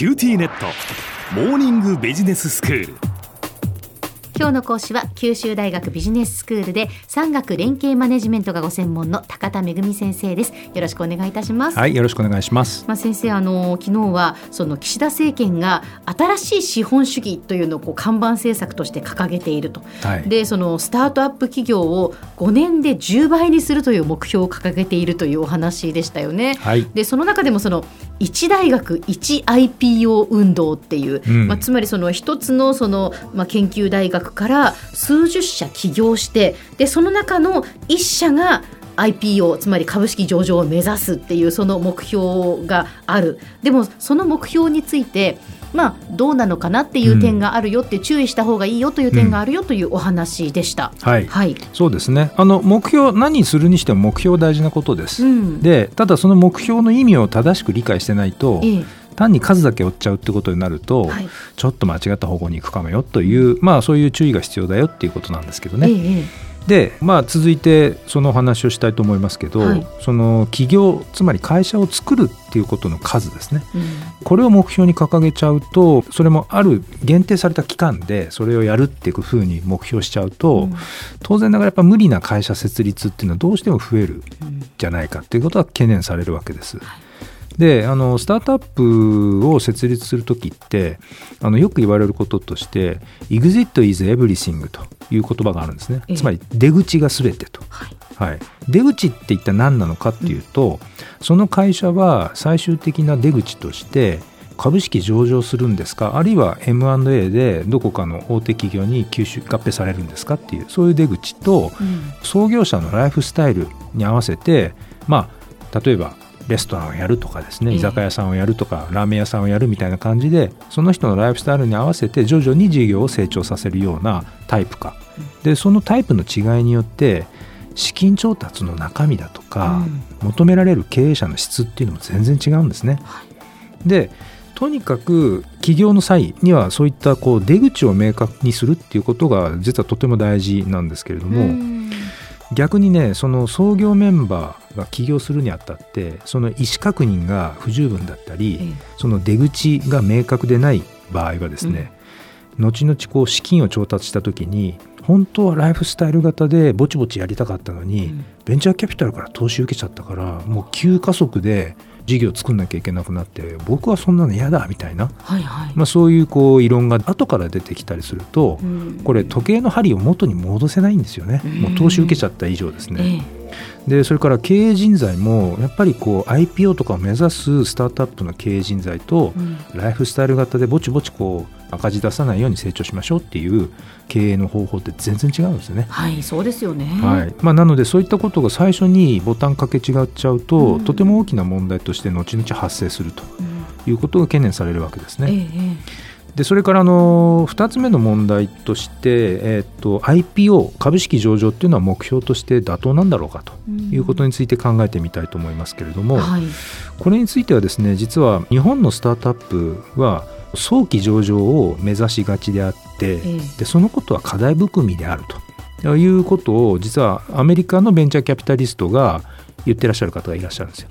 QTnet。モーニングビジネススクール。今日の講師は九州大学ビジネススクールで産学連携マネジメントがご専門の高田仁先生です。よろしくお願いいたします。はいよろしくお願いします。まあ先生あの昨日はその岸田政権が新しい資本主義というのをこう看板政策として掲げていると、はい、でそのスタートアップ企業を5年で10倍にするという目標を掲げているというお話でしたよね、はい、でその中でもその一大学一 IPO 運動っていう、うん、まあ、つまりその一つのその、まあ、研究大学から数十社起業してでその中の1社が IPO つまり株式上場を目指すっていうその目標がある。でもその目標についてまあ、どうなのかなっていう点があるよって、注意した方がいいよという点があるよというお話でした。はい、はい、そうですね。あの目標何するにしても目標大事なことです。うん、でただその目標の意味を正しく理解してないと、ええ。単に数だけ追っちゃうってことになると、はい、ちょっと間違った方向に行くかもよという、まあ、そういう注意が必要だよっていうことなんですけどね。ええで、まあ、続いてその話をしたいと思いますけど、はい、その企業つまり会社を作るっていうことの数ですね、うん、これを目標に掲げちゃうとそれもある限定された期間でそれをやるっていうふうに目標しちゃうと、うん、当然ながらやっぱ無理な会社設立っていうのはどうしても増えるじゃないかっていうことは懸念されるわけです。はいであのスタートアップを設立する時ってあのよく言われることとして「exit is everything」という言葉があるんですね、つまり出口が全てと。はい。はい、出口って一体何なのかっていうと、うん、その会社は最終的な出口として株式上場するんですか？あるいは M&A でどこかの大手企業に吸収合併されるんですかっていうそういう出口と、うん、創業者のライフスタイルに合わせてまあ例えばレストランをやるとかですね居酒屋さんをやるとか、ラーメン屋さんをやるみたいな感じでその人のライフスタイルに合わせて徐々に事業を成長させるようなタイプか。でそのタイプの違いによって資金調達の中身だとか、求められる経営者の質っていうのも全然違うんですね。でとにかく起業の際にはそういったこう出口を明確にするっていうことが実はとても大事なんですけれども。逆にねその創業メンバーが起業するにあたってその意思確認が不十分だったり、ええ、その出口が明確でない場合はですね、うん、後々こう資金を調達した時に本当はライフスタイル型でぼちぼちやりたかったのに、うん、ベンチャーキャピタルから投資受けちゃったからもう急加速で事業を作んなきゃいけなくなって僕はそんなの嫌だみたいな、はいはい、まあ、そういうこう異論が後から出てきたりすると、うん、これ時計の針を元に戻せないんですよね、うん、もう投資受けちゃった以上ですね。えーでそれから経営人材もやっぱりこう IPO とかを目指すスタートアップの経営人材と、ライフスタイル型でぼちぼちこう赤字出さないように成長しましょうっていう経営の方法って全然違うんですよね。はいそうですよね、はい。まあ、なのでそういったことが最初にボタンかけ違っちゃうと、うん、とても大きな問題として後々発生するということが懸念されるわけですね。ええでそれからあの2つ目の問題として、えーと、IPO 株式上場っていうのは目標として妥当なんだろうかということについて考えてみたいと思いますけれども、はい、これについてはですね実は日本のスタートアップは早期上場を目指しがちであって、えー、でそのことは課題含みであると。いうことを実はアメリカのベンチャーキャピタリストが言ってらっしゃる方がいらっしゃるんですよ。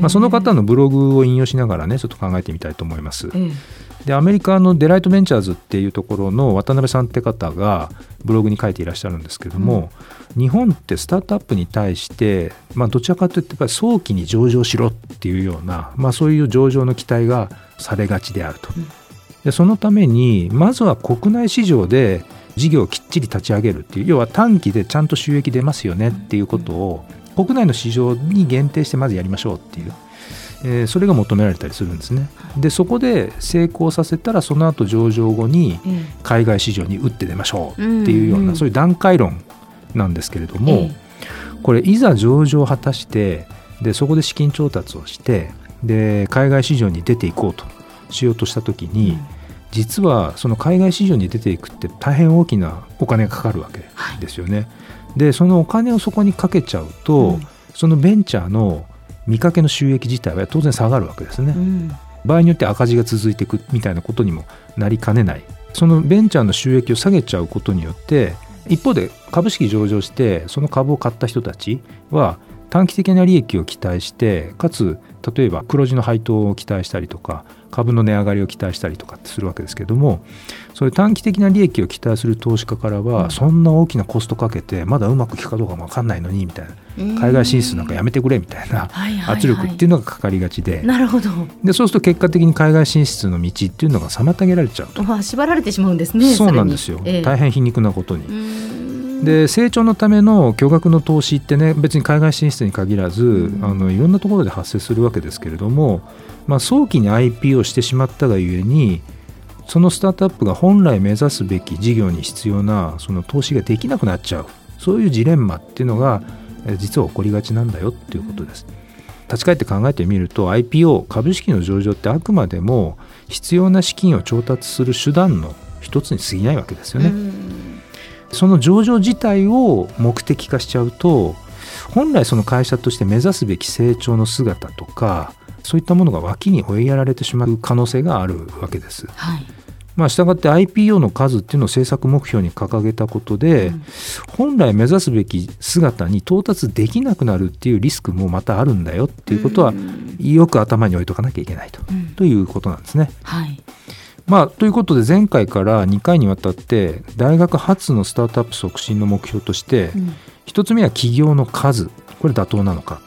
まあ、その方のブログを引用しながらねちょっと考えてみたいと思います。でアメリカのデライトベンチャーズっていうところの渡辺さんって方がブログに書いていらっしゃるんですけども、うん、日本ってスタートアップに対して、まあ、どちらかというとやっぱり早期に上場しろっていうような、まあ、そういう上場の期待がされがちであると。でそのためにまずは国内市場で事業をきっちり立ち上げるっていう要は短期でちゃんと収益出ますよねっていうことを国内の市場に限定してまずやりましょうっていう、えー、それが求められたりするんですね。でそこで成功させたらその後上場後に海外市場に打って出ましょうっていうような、そういう段階論なんですけれども、これいざ上場を果たしてでそこで資金調達をしてで海外市場に出ていこうとしようとした時に、実はその海外市場に出ていくって大変大きなお金がかかるわけですよね。はいでそのお金をそこにかけちゃうと、うん、そのベンチャーの見かけの収益自体は当然下がるわけですね、うん、場合によって赤字が続いていくみたいなことにもなりかねない。そのベンチャーの収益を下げちゃうことによって一方で株式上場してその株を買った人たちは短期的な利益を期待してかつ例えば黒字の配当を期待したりとか株の値上がりを期待したりとかってするわけですけどもそういう短期的な利益を期待する投資家からは、そんな大きなコストかけてまだうまくいくかどうかも分かんないのにみたいな。海外進出なんかやめてくれみたいな圧力っていうのがかかりがちで、なるほど。でそうすると結果的に海外進出の道っていうのが妨げられちゃうと、まあ、縛られてしまうんですねそうなんですよ、えー、大変皮肉なことに。で成長のための巨額の投資ってね別に海外進出に限らず、うん、あのいろんなところで発生するわけですけれども、まあ、早期に IP をしてしまったがゆえにそのスタートアップが本来目指すべき事業に必要なその投資ができなくなっちゃうそういうジレンマっていうのが実は起こりがちなんだよっていうことです。立ち返って考えてみると IPO 株式の上場ってあくまでも必要な資金を調達する手段の一つに過ぎないわけですよね。その上場自体を目的化しちゃうと本来その会社として目指すべき成長の姿とかそういったものが脇に追いやられてしまう可能性があるわけです。はい。まあ、したがって IPO の数っていうのを政策目標に掲げたことで、うん、本来目指すべき姿に到達できなくなるっていうリスクもまたあるんだよっていうことは、よく頭に置いとかなきゃいけないと。うん、ということなんですね。はいまあ、ということで前回から2回にわたって大学発のスタートアップ促進の目標として、うん、1つ目は企業の数これ妥当なのか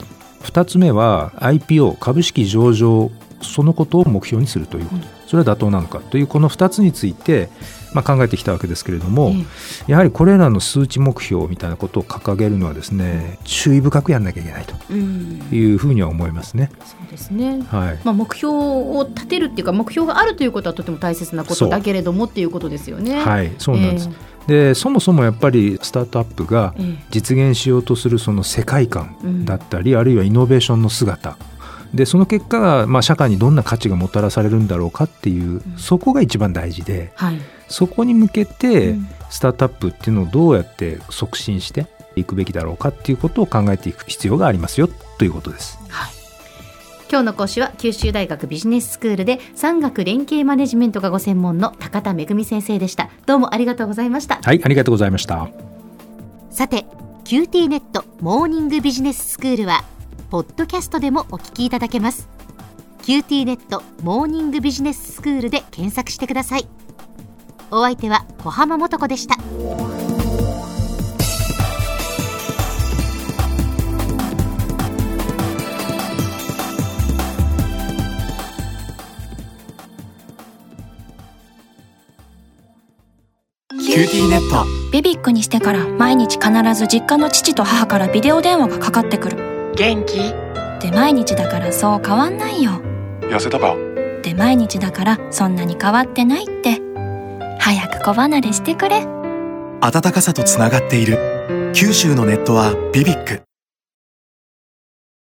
2つ目は IPO 株式上場そのことを目標にするということ、それは妥当なのかというこの2つについて、まあ、考えてきたわけですけれども、やはりこれらの数値目標みたいなことを掲げるのはですね注意深くやらなきゃいけないというふうには思いますね。そうですね、はい。まあ、目標を立てるっていうか目標があるということはとても大切なことだけれどもっていうことですよね。はいそうなんです、えーでそもそもやっぱりスタートアップが実現しようとするその世界観だったり、うん、あるいはイノベーションの姿でその結果が、まあ、社会にどんな価値がもたらされるんだろうかっていう、うん、そこが一番大事で、はい、そこに向けてスタートアップっていうのをどうやって促進していくべきだろうかっていうことを考えていく必要がありますよということです。はい。今日の講師は九州大学ビジネススクールで産学連携マネジメントがご専門の高田恵先生でした。どうもありがとうございました。はいありがとうございました。さて QT ネットモーニングビジネススクールはポッドキャストでもお聞きいただけます。QT ネットモーニングビジネススクールで検索してください。お相手は小浜もとこでした。キューティーネット。ビビックにしてから毎日必ず実家の父と母からビデオ電話がかかってくる元気？で毎日だからそう変わんないよ。痩せたか？で毎日だからそんなに変わってないって。早く子離れしてくれ。暖かさとつながっている。九州のネットはビビック